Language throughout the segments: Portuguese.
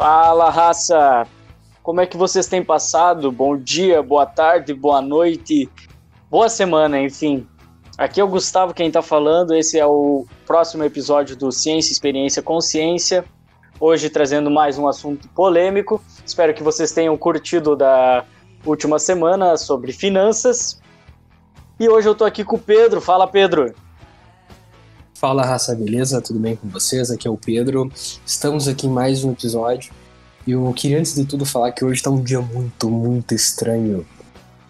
Fala, raça! Como é que vocês têm passado? Bom dia, boa tarde, boa noite, boa semana, enfim. Aqui é o Gustavo quem está falando. Esse é o próximo episódio do Ciência, Experiência, Consciência. Hoje trazendo mais um assunto polêmico. Espero que vocês tenham curtido da última semana sobre finanças. E hoje eu tô aqui com o Pedro. Fala, Pedro. Fala raça, beleza? Tudo bem com vocês? Aqui é o Pedro. Estamos aqui em mais um episódio. E eu queria antes de tudo falar que hoje tá um dia muito, muito estranho.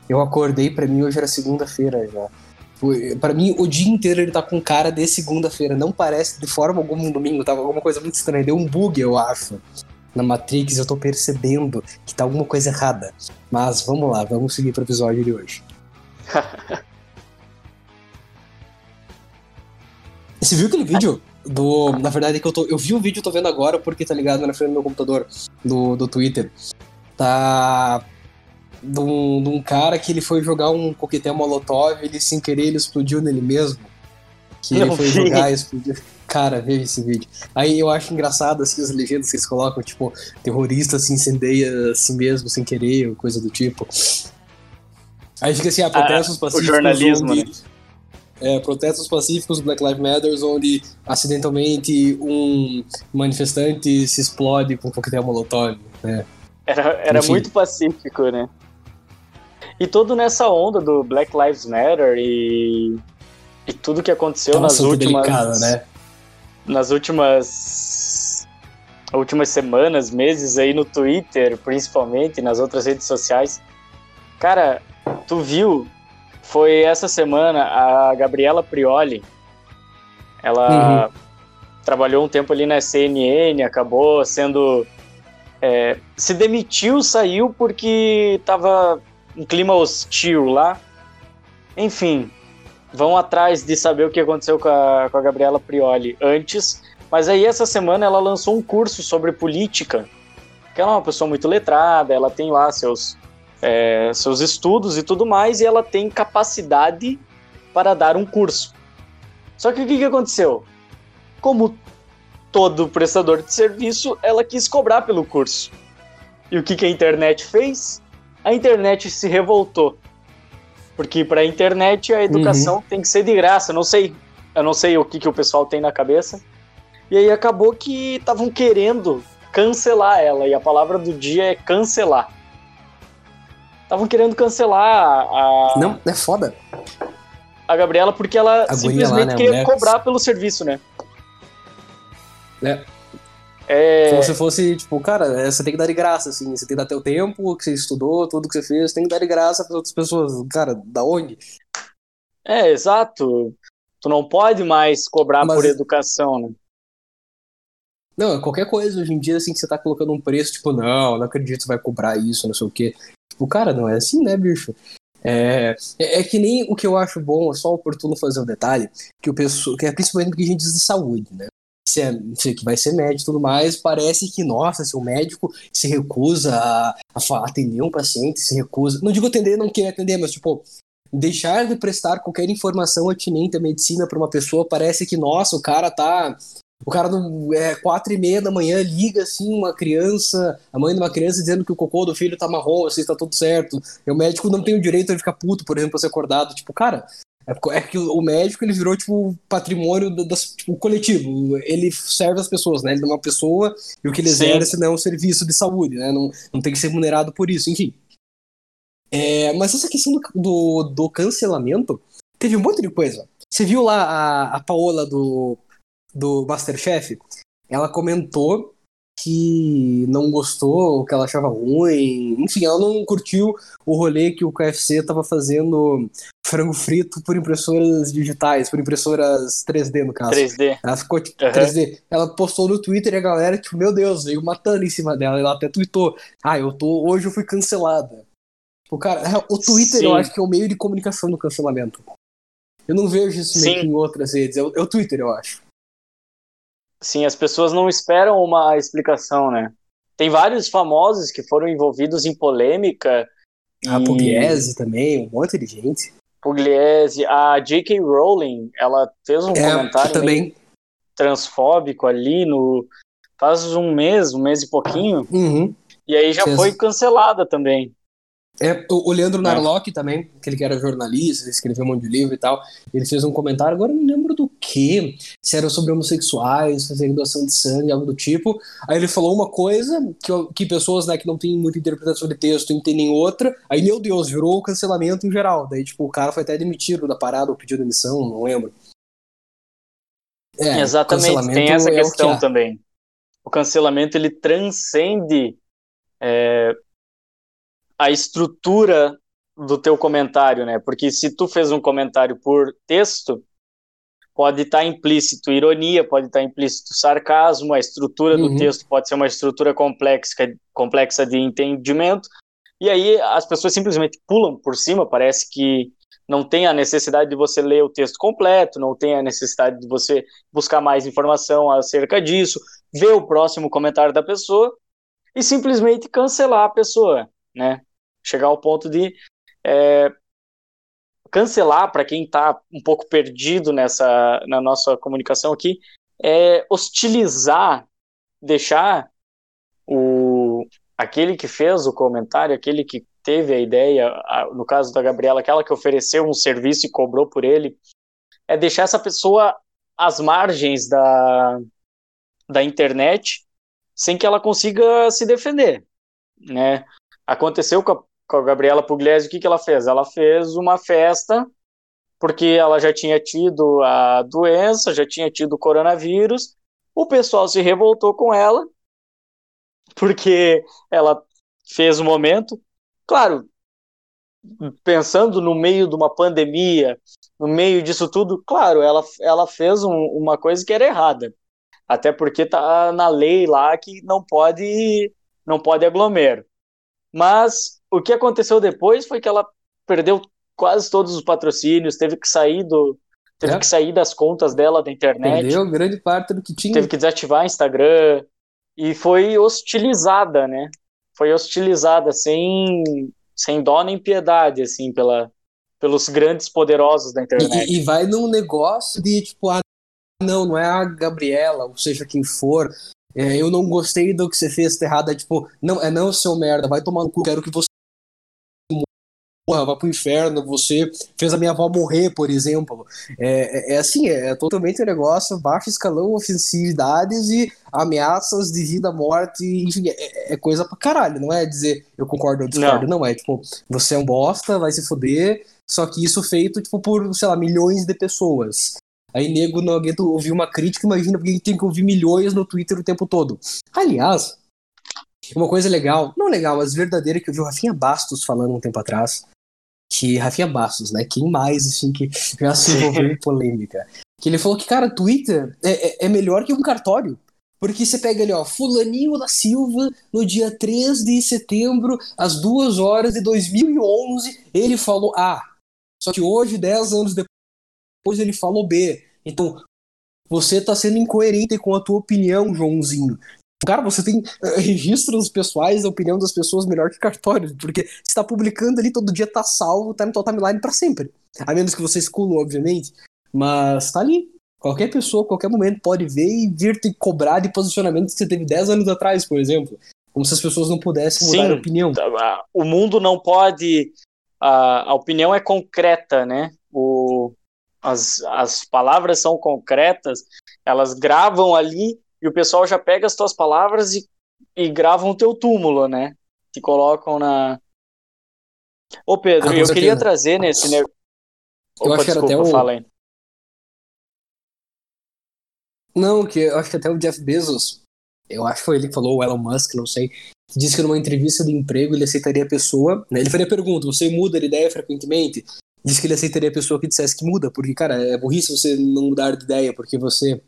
Eu acordei, para mim hoje era segunda-feira já. Para mim o dia inteiro ele tá com cara de segunda-feira, não parece de forma alguma um domingo, tava alguma coisa muito estranha, deu um bug, eu acho. Na Matrix eu tô percebendo que tá alguma coisa errada. Mas vamos lá, vamos seguir pro episódio de hoje. Você viu aquele vídeo do. Na verdade, é que eu tô. Eu vi o vídeo, tô vendo agora, porque tá ligado na frente do meu computador, do, do Twitter. Tá. De um, de um cara que ele foi jogar um coquetel molotov, ele sem querer ele explodiu nele mesmo. Que ele foi jogar e explodiu. Cara, veja esse vídeo. Aí eu acho engraçado assim, as legendas que eles colocam, tipo, terrorista se incendeia a si mesmo sem querer, ou coisa do tipo. Aí fica assim, ah, protestos ah, pacíficos. O jornalismo, onde, né? É, protestos pacíficos Black Lives Matter, onde acidentalmente um manifestante se explode com um coquetel molotov, né? Era, era muito pacífico, né? E todo nessa onda do Black Lives Matter e, e tudo que aconteceu é nas últimas delicado, né? nas últimas últimas semanas, meses aí no Twitter, principalmente nas outras redes sociais. Cara, tu viu foi essa semana a Gabriela Prioli. Ela uhum. trabalhou um tempo ali na CNN, acabou sendo. É, se demitiu, saiu porque tava um clima hostil lá. Enfim, vão atrás de saber o que aconteceu com a, com a Gabriela Prioli antes. Mas aí essa semana ela lançou um curso sobre política. Que ela é uma pessoa muito letrada, ela tem lá seus é, seus estudos e tudo mais, e ela tem capacidade para dar um curso. Só que o que, que aconteceu? Como todo prestador de serviço, ela quis cobrar pelo curso. E o que, que a internet fez? A internet se revoltou. Porque para a internet a educação uhum. tem que ser de graça. Eu não sei, eu não sei o que, que o pessoal tem na cabeça. E aí acabou que estavam querendo cancelar ela. E a palavra do dia é cancelar estavam querendo cancelar a. Não, é foda. A Gabriela porque ela a simplesmente lá, né, queria cobrar pelo serviço, né? É. É... Como se fosse, tipo, cara, é, você tem que dar de graça, assim, você tem que dar teu tempo, que você estudou, tudo que você fez, tem que dar de graça para outras pessoas. Cara, da onde? É, exato. Tu não pode mais cobrar Mas... por educação, né? Não, qualquer coisa hoje em dia, assim, que você tá colocando um preço, tipo, não, não acredito que você vai cobrar isso, não sei o quê. Tipo, cara, não é assim, né, bicho? É, é, é, que nem o que eu acho bom, é só oportuno fazer um detalhe, que o pessoal, que é principalmente porque a gente diz de saúde, né? Se, é, se que vai ser médico e tudo mais, parece que, nossa, se o médico se recusa a, a atender um paciente, se recusa. Não digo atender, não querer atender, mas tipo, deixar de prestar qualquer informação atinente à medicina para uma pessoa parece que, nossa, o cara tá o cara, não, é quatro e meia da manhã, liga assim uma criança, a mãe de uma criança dizendo que o cocô do filho tá marrom, assim, tá tudo certo. E o médico não tem o direito de ficar puto, por exemplo, pra ser acordado. Tipo, cara, é, é que o médico ele virou, tipo, patrimônio do, tipo, coletivo. Ele serve as pessoas, né? Ele é uma pessoa e o que ele Sim. exerce não é um serviço de saúde, né? Não, não tem que ser remunerado por isso, enfim. É, mas essa questão do, do, do, cancelamento teve um monte de coisa. Você viu lá a, a Paola do do Masterchef, ela comentou que não gostou, que ela achava ruim, enfim, ela não curtiu o rolê que o KFC tava fazendo frango frito por impressoras digitais, por impressoras 3D no caso. 3D. Ela ficou tipo, uhum. 3D. Ela postou no Twitter e a galera, tipo, meu Deus, veio matando em cima dela. Ela até tweetou, ah, eu tô, hoje eu fui cancelada. O cara, o Twitter Sim. eu acho que é o meio de comunicação do cancelamento. Eu não vejo isso meio que em outras redes, é o, é o Twitter, eu acho. Sim, as pessoas não esperam uma explicação, né? Tem vários famosos que foram envolvidos em polêmica. A e... Pugliese também, um monte de gente. Pugliese, a J.K. Rowling, ela fez um é, comentário também. transfóbico ali no faz um mês, um mês e pouquinho, Uhum. e aí já Fez. foi cancelada também. É, o Leandro Narlock também, que era jornalista, escreveu um monte de livro e tal, ele fez um comentário, agora eu não lembro do que, se era sobre homossexuais, fazer doação de sangue, algo do tipo. Aí ele falou uma coisa que, que pessoas né, que não têm muita interpretação de texto entendem outra, aí, meu Deus, virou o cancelamento em geral. Daí, tipo, o cara foi até demitido da parada ou pediu demissão, não lembro. É, Exatamente, tem essa é que questão há. também. O cancelamento ele transcende é, a estrutura do teu comentário, né? Porque se tu fez um comentário por texto, pode estar implícito ironia, pode estar implícito sarcasmo, a estrutura do Uhum. texto pode ser uma estrutura complexa, complexa de entendimento, e aí as pessoas simplesmente pulam por cima, parece que não tem a necessidade de você ler o texto completo, não tem a necessidade de você buscar mais informação acerca disso, ver o próximo comentário da pessoa e simplesmente cancelar a pessoa, né? Chegar ao ponto de é, cancelar para quem está um pouco perdido nessa na nossa comunicação aqui é hostilizar, deixar o aquele que fez o comentário, aquele que teve a ideia, a- no caso da Gabriela, aquela que ofereceu um serviço e cobrou por ele, é deixar essa pessoa às margens da, da internet sem que ela consiga se defender, né? Aconteceu com a, com a Gabriela Pugliese, o que, que ela fez? Ela fez uma festa porque ela já tinha tido a doença, já tinha tido o coronavírus, o pessoal se revoltou com ela, porque ela fez o momento. Claro, pensando no meio de uma pandemia, no meio disso tudo, claro, ela, ela fez um, uma coisa que era errada. Até porque tá na lei lá que não pode não pode aglomero. Mas o que aconteceu depois foi que ela perdeu quase todos os patrocínios, teve que sair do teve É. que sair das contas dela da internet Perdeu grande parte do que tinha. teve que desativar Instagram e foi hostilizada, né? Foi hostilizada sem sem dó nem piedade, assim, pela, pelos grandes poderosos da internet. E, e vai num negócio de tipo, ah, não, não é a Gabriela, ou seja, quem for. é, eu não gostei do que você fez tá errado. É tipo, não, é não, seu merda, vai tomar no cu, quero que você morra, vá pro inferno, você fez a minha avó morrer, por exemplo. É, é, é assim, é, é totalmente um negócio, baixo escalão, ofensividades e ameaças de vida, morte, enfim, é, é coisa pra caralho, não é dizer eu concordo ou discordo, não. não, é tipo, você é um bosta, vai se foder, só que isso feito, tipo, por, sei lá, milhões de pessoas. Aí nego não aguenta ouvir uma crítica, imagina porque tem que ouvir milhões no Twitter o tempo todo. Aliás, uma coisa legal, não legal, mas verdadeira, que eu vi o Rafinha Bastos falando um tempo atrás, que Rafinha Bastos, né, quem mais, assim, que já se envolveu em polêmica, que ele falou que, cara, Twitter é, é, é melhor que um cartório, porque você pega ali, ó, Fulaninho da Silva, no dia 3 de setembro, às 2 horas de 2011, ele falou A. Só que hoje, 10 anos depois, ele falou B. Então, você tá sendo incoerente com a tua opinião, Joãozinho. Cara, você tem uh, registros pessoais da opinião das pessoas melhor que cartório, porque você tá publicando ali todo dia, tá salvo, tá no tua timeline pra sempre. A menos que você exclua, obviamente. Mas tá ali. Qualquer pessoa, qualquer momento, pode ver e vir te cobrar de posicionamentos que você teve 10 anos atrás, por exemplo. Como se as pessoas não pudessem mudar Sim, de opinião. O mundo não pode. A, a opinião é concreta, né? O, as, as palavras são concretas, elas gravam ali e o pessoal já pega as tuas palavras e, e gravam o teu túmulo, né? Te colocam na. Ô, Pedro, Ah, eu queria trazer nesse. Ne... Eu Opa, acho que era até o- fala aí. Não, que eu acho que até o Jeff Bezos, eu acho que foi ele que falou, o Elon Musk, não sei, disse que numa entrevista de emprego ele aceitaria a pessoa, né, ele faria a pergunta, você muda de ideia frequentemente? Disse que ele aceitaria a pessoa que dissesse que muda, porque, cara, é burrice você não mudar de ideia, porque você...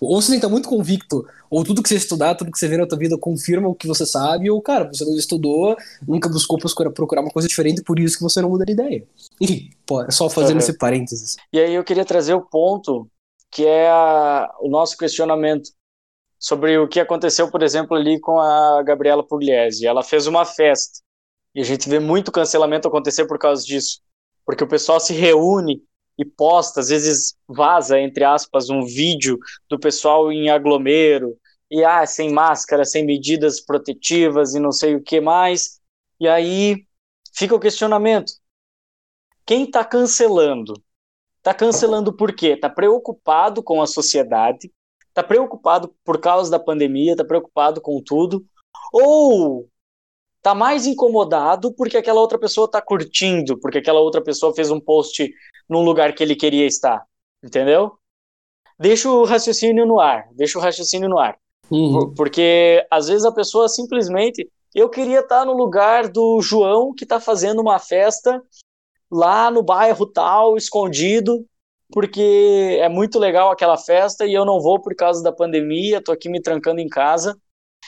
Ou você tem que estar muito convicto, ou tudo que você estudar, tudo que você vê na tua vida confirma o que você sabe, ou, cara, você não estudou, nunca buscou procurar procurar uma coisa diferente, por isso que você não muda de ideia. Enfim, é só fazendo Uhum. esse parênteses. E aí eu queria trazer o ponto que é a- o nosso questionamento sobre o que aconteceu, por exemplo, ali com a Gabriela Pugliese. Ela fez uma festa e a gente vê muito cancelamento acontecer por causa disso, porque o pessoal se reúne e posta, às vezes vaza, entre aspas, um vídeo do pessoal em aglomero, e ah, sem máscara, sem medidas protetivas e não sei o que mais. E aí fica o questionamento: quem está cancelando? Está cancelando por quê? Está preocupado com a sociedade, está preocupado por causa da pandemia, está preocupado com tudo, ou está mais incomodado porque aquela outra pessoa está curtindo, porque aquela outra pessoa fez um post num lugar que ele queria estar, entendeu? Deixa o raciocínio no ar, deixa o raciocínio no ar. Uhum. Porque às vezes a pessoa simplesmente. Eu queria estar no lugar do João que está fazendo uma festa lá no bairro tal, escondido, porque é muito legal aquela festa e eu não vou por causa da pandemia, tô aqui me trancando em casa.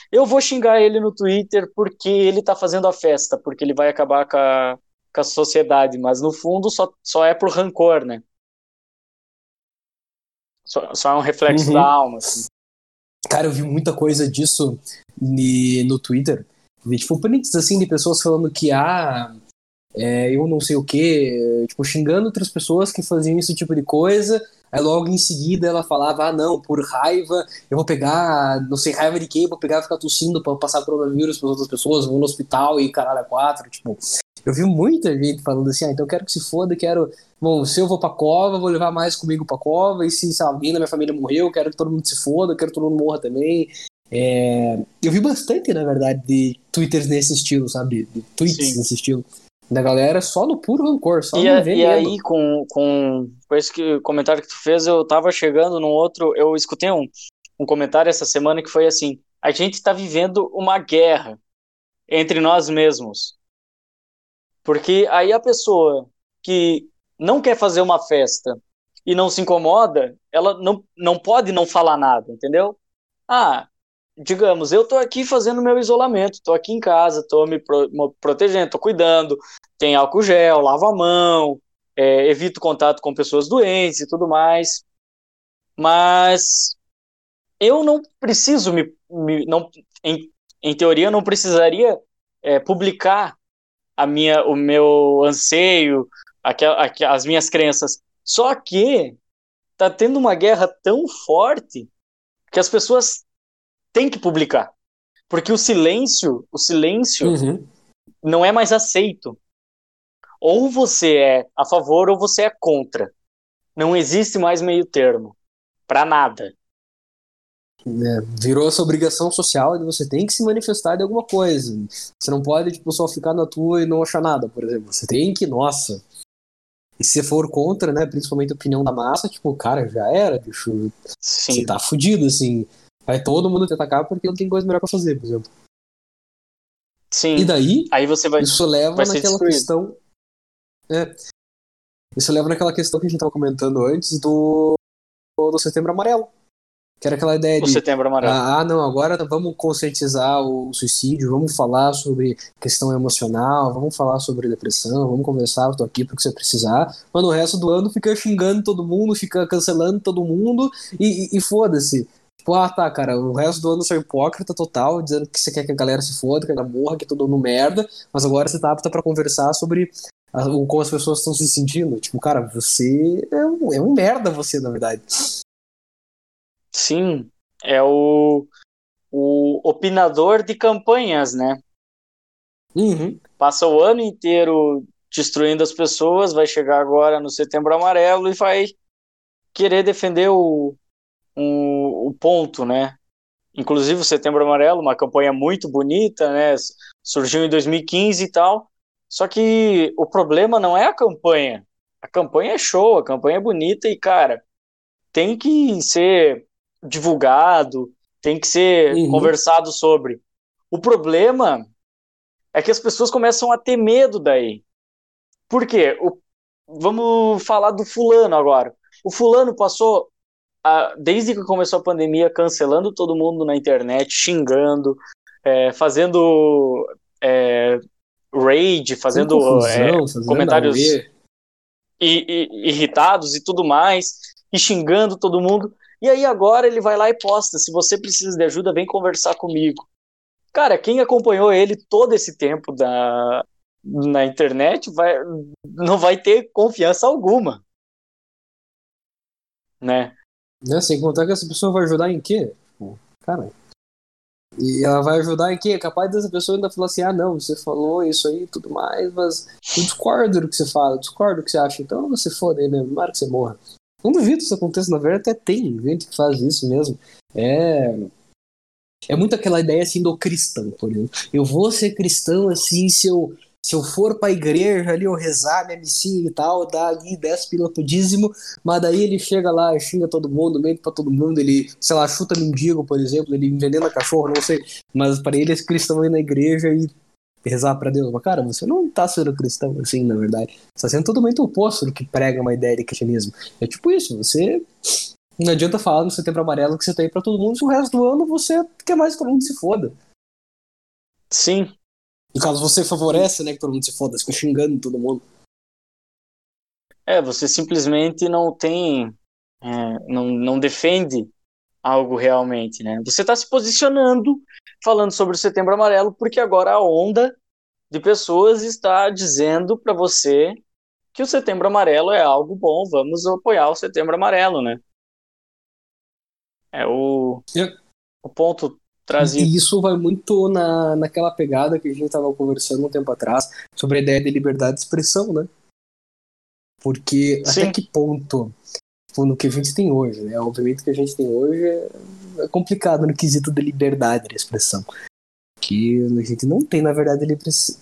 Eu vou xingar ele no Twitter porque ele tá fazendo a festa, porque ele vai acabar com a, com a sociedade, mas no fundo só, só é por rancor, né? Só, só é um reflexo uhum. da alma. Assim. Cara, eu vi muita coisa disso no Twitter. Vi, tipo, prints assim de pessoas falando que, ah, é, eu não sei o que, tipo, xingando outras pessoas que faziam esse tipo de coisa. Aí logo em seguida ela falava, ah não, por raiva, eu vou pegar, não sei, raiva de quê, vou pegar e ficar tossindo pra passar coronavírus para outras pessoas, vou no hospital e caralho, a quatro, tipo. Eu vi muita gente falando assim, ah, então eu quero que se foda, quero. Bom, se eu vou pra cova, vou levar mais comigo pra cova, e se, se alguém da minha família morreu, eu quero que todo mundo se foda, eu quero que todo mundo morra também. É... Eu vi bastante, na verdade, de twitters nesse estilo, sabe? De tweets Sim. nesse estilo da galera só no puro rancor, só e, no e aí, com, com, com esse comentário que tu fez, eu tava chegando num outro. Eu escutei um, um comentário essa semana que foi assim: a gente tá vivendo uma guerra entre nós mesmos. Porque aí a pessoa que não quer fazer uma festa e não se incomoda, ela não, não pode não falar nada, entendeu? Ah, digamos, eu estou aqui fazendo meu isolamento, estou aqui em casa, estou me, pro, me, protegendo, estou cuidando, tem álcool gel, lavo a mão, é, evito contato com pessoas doentes e tudo mais, mas eu não preciso me, me não, em, em teoria, não precisaria é, publicar a minha, o meu anseio, aquel, aquel, as minhas crenças. Só que tá tendo uma guerra tão forte que as pessoas tem que publicar. Porque o silêncio, o silêncio uhum. não é mais aceito. Ou você é a favor ou você é contra. Não existe mais meio termo. Para nada. É, virou essa obrigação social de você tem que se manifestar de alguma coisa. Você não pode, tipo, só ficar na tua e não achar nada, por exemplo. Você tem que, nossa. E se for contra, né, principalmente a opinião da massa, tipo, cara, já era, bicho. Sim. Você tá fudido, assim. Vai todo mundo te atacar porque não tem coisa melhor pra fazer, por exemplo. Sim. E daí, aí você vai, isso leva naquela questão. É, isso leva naquela questão que a gente tava comentando antes do, do setembro amarelo. Que era aquela ideia o de. Setembro amarelo. Ah, não, agora vamos conscientizar o suicídio, vamos falar sobre questão emocional, vamos falar sobre depressão, vamos conversar, eu tô aqui porque você precisar. Mas no resto do ano fica xingando todo mundo, fica cancelando todo mundo e, e, e foda-se. Tipo, ah, tá, cara, o resto do ano você é hipócrita total, dizendo que você quer que a galera se foda, que ela morra, que todo mundo merda, mas agora você tá apta pra conversar sobre a, como as pessoas estão se sentindo. Tipo, cara, você é um, é um merda, você, na verdade. Sim, é o, o opinador de campanhas, né? Uhum. Passa o ano inteiro destruindo as pessoas, vai chegar agora no setembro amarelo e vai querer defender o, um, um ponto, né? Inclusive o Setembro Amarelo, uma campanha muito bonita, né? Surgiu em 2015 e tal. Só que o problema não é a campanha. A campanha é show, a campanha é bonita e, cara, tem que ser divulgado, tem que ser uhum. conversado sobre. O problema é que as pessoas começam a ter medo daí. Por quê? O, vamos falar do fulano agora. O fulano passou a, desde que começou a pandemia, cancelando todo mundo na internet, xingando, é, fazendo é, raid, fazendo, é, confusão, comentários e, e, irritados e tudo mais, e xingando todo mundo. E aí agora ele vai lá e posta: se você precisa de ajuda, vem conversar comigo. Cara, quem acompanhou ele todo esse tempo da, na internet vai, não vai ter confiança alguma. Né? Né? Sem contar que essa pessoa vai ajudar em quê? Cara. E ela vai ajudar em quê? É capaz dessa pessoa ainda falar assim: ah, não, você falou isso aí e tudo mais, mas eu discordo do que você fala, discordo do que você acha, então você foda aí mesmo, tomara que você morra. Não duvido que isso aconteça, na verdade, até tem gente que faz isso mesmo. É. É muito aquela ideia assim do cristão, por exemplo. Eu vou ser cristão assim se eu se eu for pra igreja ali, eu rezar minha missinha e tal, dá ali 10 pila pro dízimo, mas daí ele chega lá, xinga todo mundo, mente pra todo mundo, ele, sei lá, chuta mendigo, por exemplo, ele envenena cachorro, não sei, mas para ele é cristão ir na igreja e rezar para Deus. Mas, cara, você não tá sendo cristão assim, na verdade. Você tá sendo totalmente oposto do que prega uma ideia de cristianismo. É tipo isso, você. Não adianta falar no setembro amarelo que você tem para todo mundo se o resto do ano você quer mais que todo mundo se foda. Sim, no caso, você favorece, né, que todo mundo se foda, fica xingando todo mundo. É, você simplesmente não tem. É, não, não defende algo realmente, né? Você está se posicionando falando sobre o Setembro Amarelo porque agora a onda de pessoas está dizendo para você que o Setembro Amarelo é algo bom, vamos apoiar o Setembro Amarelo, né? É o, é. o ponto trazido. E isso vai muito na, naquela pegada que a gente estava conversando um tempo atrás sobre a ideia de liberdade de expressão, né? Porque Sim. até que ponto, tipo, no que a gente tem hoje, né? Obviamente que a gente tem hoje é, é complicado no quesito de liberdade de expressão. Que a gente não tem, na verdade,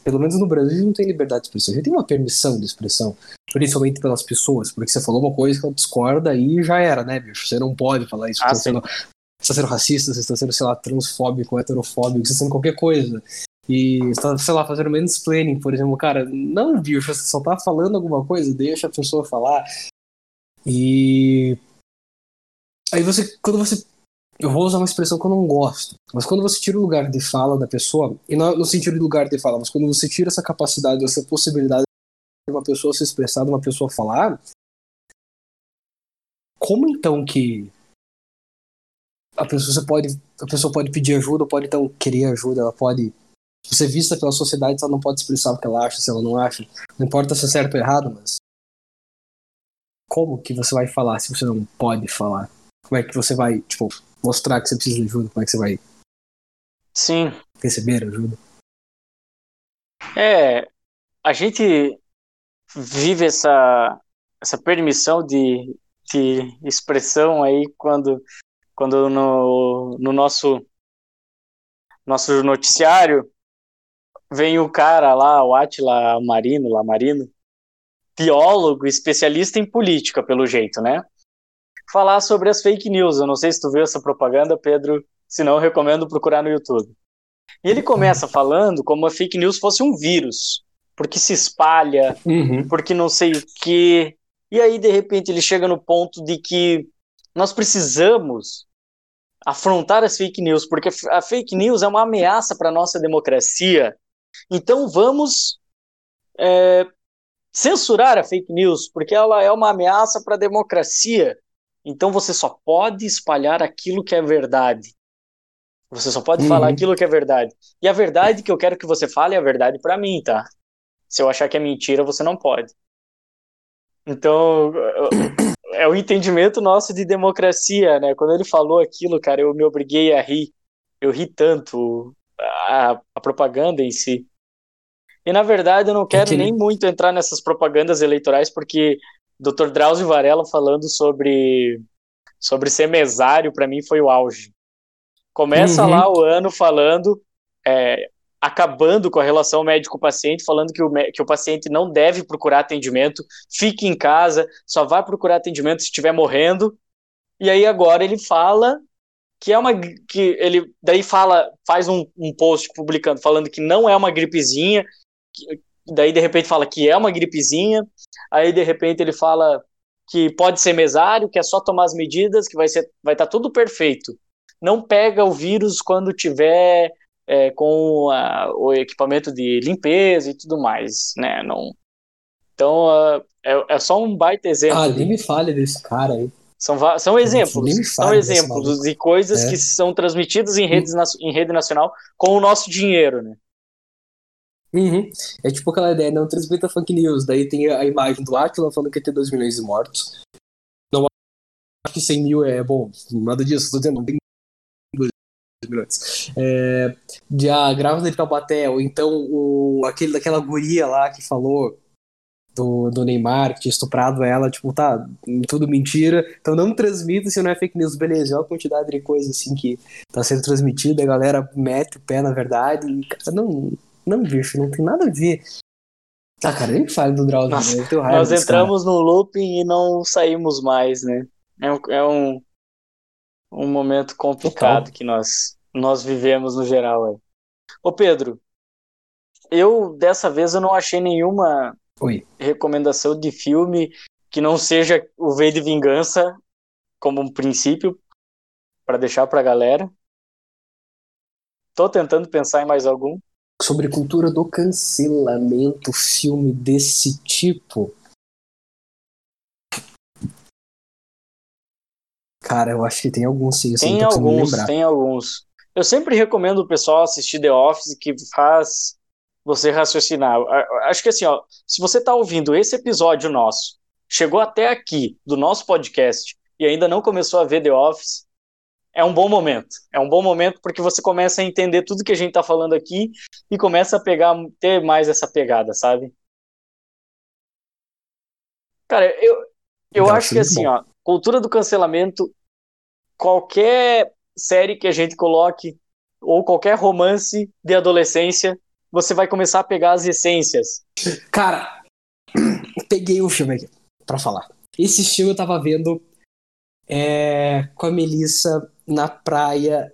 pelo menos no Brasil, a gente não tem liberdade de expressão. A gente tem uma permissão de expressão, principalmente pelas pessoas, porque você falou uma coisa que ela discorda e já era, né, bicho? Você não pode falar isso. Ah, você não, está sendo racista, você está sendo, sei lá, transfóbico, heterofóbico, você está sendo qualquer coisa. E está, sei lá, fazendo mansplaining, por exemplo, cara, não, bicho, você só tá falando alguma coisa, deixa a pessoa falar. E. Aí você, quando você. Eu vou usar uma expressão que eu não gosto, mas quando você tira o lugar de fala da pessoa, e não no sentido de lugar de fala, mas quando você tira essa capacidade, essa possibilidade de uma pessoa se expressar, de uma pessoa falar, como então que a pessoa pode a pessoa pode pedir ajuda pode então querer ajuda ela pode ser vista pela sociedade ela não pode expressar o que ela acha se ela não acha não importa se é certo ou errado mas como que você vai falar se você não pode falar? Como é que você vai tipo mostrar que você precisa de ajuda? Como é que você vai sim. receber ajuda? É a gente vive essa essa permissão de, de expressão aí quando quando no, no nosso nosso noticiário vem o cara lá, o Atila Marino, lá Marino, teólogo, especialista em política, pelo jeito, né? Falar sobre as fake news. Eu não sei se tu viu essa propaganda, Pedro. Se não, recomendo procurar no YouTube. E ele começa falando como a fake news fosse um vírus, porque se espalha, uhum. porque não sei o quê. E aí, de repente, ele chega no ponto de que nós precisamos afrontar as fake news, porque a fake news é uma ameaça para a nossa democracia. Então vamos é, censurar a fake news, porque ela é uma ameaça para a democracia. Então você só pode espalhar aquilo que é verdade. Você só pode uhum. falar aquilo que é verdade. E a verdade que eu quero que você fale é a verdade para mim, tá? Se eu achar que é mentira, você não pode. Então, é o entendimento nosso de democracia, né? Quando ele falou aquilo, cara, eu me obriguei a rir. Eu ri tanto a, a propaganda em si. E na verdade eu não quero nem muito entrar nessas propagandas eleitorais, porque Dr. Drauzio Varela falando sobre sobre ser mesário, para mim foi o auge. Começa uhum. lá o ano falando é, acabando com a relação médico-paciente, falando que o, que o paciente não deve procurar atendimento, fique em casa, só vai procurar atendimento se estiver morrendo. E aí agora ele fala que é uma que ele daí fala faz um, um post publicando falando que não é uma gripezinha, daí de repente fala que é uma gripezinha, aí de repente ele fala que pode ser mesário, que é só tomar as medidas, que vai ser vai estar tá tudo perfeito. Não pega o vírus quando tiver é, com a, o equipamento de limpeza e tudo mais, né? Não. Então uh, é, é, só um baita exemplo. Ah, nem me fale desse cara aí. São, são exemplos, são exemplos de coisas é. que são transmitidas em, redes, em rede nacional com o nosso dinheiro, né? Uhum. É tipo aquela ideia, não transmita fake news, daí tem a imagem do Atila falando que ia ter 2 milhões de mortos. Não acho que 100 mil é bom, nada disso, tô dizendo, não tem minutos. É, de a grávida de Taubaté, ou então o, aquele daquela guria lá que falou do, do Neymar, que tinha estuprado ela, tipo, tá, tudo mentira. Então não transmita se não é fake news, beleza. Olha a quantidade de coisa assim que tá sendo transmitida, a galera mete o pé na verdade. E, cara, não, não, bicho, não tem nada a ver. Ah, cara, nem fale do Drauzio. Nossa, né? Nós entramos cara. no looping e não saímos mais, né? É um, é um, um momento complicado Total. que nós, nós vivemos no geral. Aí. Ô Pedro, eu dessa vez eu não achei nenhuma Oi. recomendação de filme que não seja o V de Vingança como um princípio para deixar para a galera. Tô tentando pensar em mais algum. Sobre cultura do cancelamento, filme desse tipo. Cara, eu acho que tem alguns sim. Tem alguns, tem alguns. Eu sempre recomendo o pessoal assistir The Office, que faz você raciocinar. Acho que assim, ó, se você está ouvindo esse episódio nosso, chegou até aqui do nosso podcast e ainda não começou a ver The Office, é um bom momento. É um bom momento porque você começa a entender tudo que a gente está falando aqui e começa a pegar, ter mais essa pegada, sabe? Cara, eu, eu acho que assim, ó, cultura do cancelamento, qualquer série que a gente coloque, ou qualquer romance de adolescência, você vai começar a pegar as essências. Cara, peguei o um filme aqui pra falar. Esse filme eu tava vendo é, com a Melissa na praia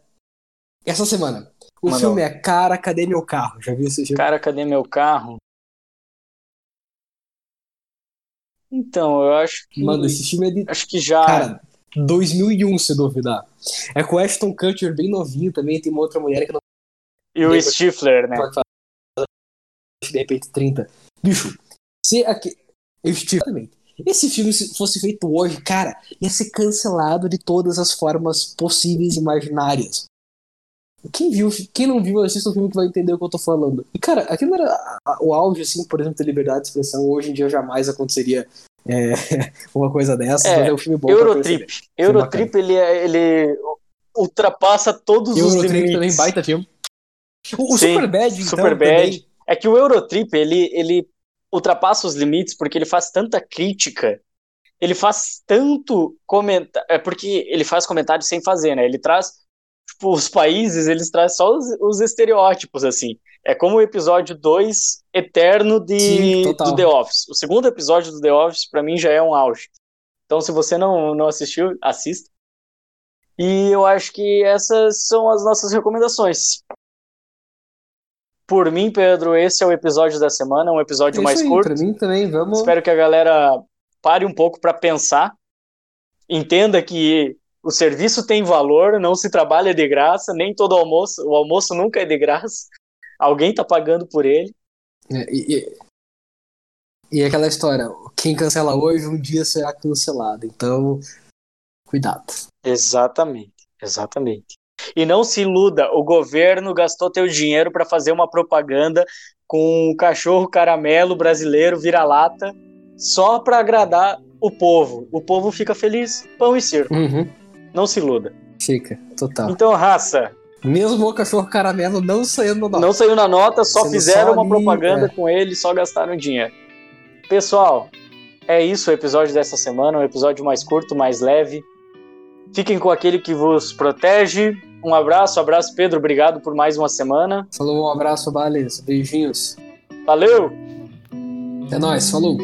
essa semana. O Mano. filme é Cara, Cadê Meu Carro? Já viu esse filme? Cara, Cadê Meu Carro? Então, eu acho que. Mano, esse filme é de. Acho que já. Cara, 2001, se duvidar. É com o Ashton Kutcher bem novinho também. Tem uma outra mulher que não. E o Stifler, né? de repente 30. Bicho, se aqui. Eu estive também. Esse filme se fosse feito hoje, cara, ia ser cancelado de todas as formas possíveis e imaginárias. Quem viu, quem não viu, assista o filme que vai entender o que eu tô falando. E, cara, aquilo era o auge, assim, por exemplo, da liberdade de expressão. Hoje em dia jamais aconteceria é, uma coisa dessa. É, é um filme bom Eurotrip. Eurotrip, ele, é, ele ultrapassa todos Eurotrip os limites. também, baita filme. O, o Sim, Superbad, então, Superbad. Também, é que o Eurotrip, ele, ele ultrapassa os limites porque ele faz tanta crítica, ele faz tanto comentário, é porque ele faz comentário sem fazer, né? Ele traz, tipo, os países, eles trazem só os, os estereótipos, assim. É como o episódio 2 eterno de, Sim, do The Office. O segundo episódio do The Office, para mim, já é um auge. Então, se você não, não assistiu, assista. E eu acho que essas são as nossas recomendações. Por mim, Pedro, esse é o episódio da semana, um episódio é mais aí, curto. Para mim também, vamos. Espero que a galera pare um pouco para pensar, entenda que o serviço tem valor, não se trabalha de graça, nem todo almoço, o almoço nunca é de graça. Alguém está pagando por ele. É, e, e, e aquela história, quem cancela hoje, um dia será cancelado. Então, cuidado. Exatamente, exatamente. E não se iluda, o governo gastou teu dinheiro para fazer uma propaganda com um cachorro caramelo brasileiro vira-lata só para agradar o povo. O povo fica feliz, pão e circo. Uhum. Não se iluda. Fica, total. Então, raça. Mesmo o cachorro caramelo não saiu na nota. Não saiu na nota, só Sendo fizeram só uma ali, propaganda é. com ele, só gastaram dinheiro. Pessoal, é isso o episódio dessa semana, um episódio mais curto, mais leve. Fiquem com aquele que vos protege, um abraço, abraço, Pedro. Obrigado por mais uma semana. Falou, um abraço, Bales. Beijinhos. Valeu! É nóis, falou.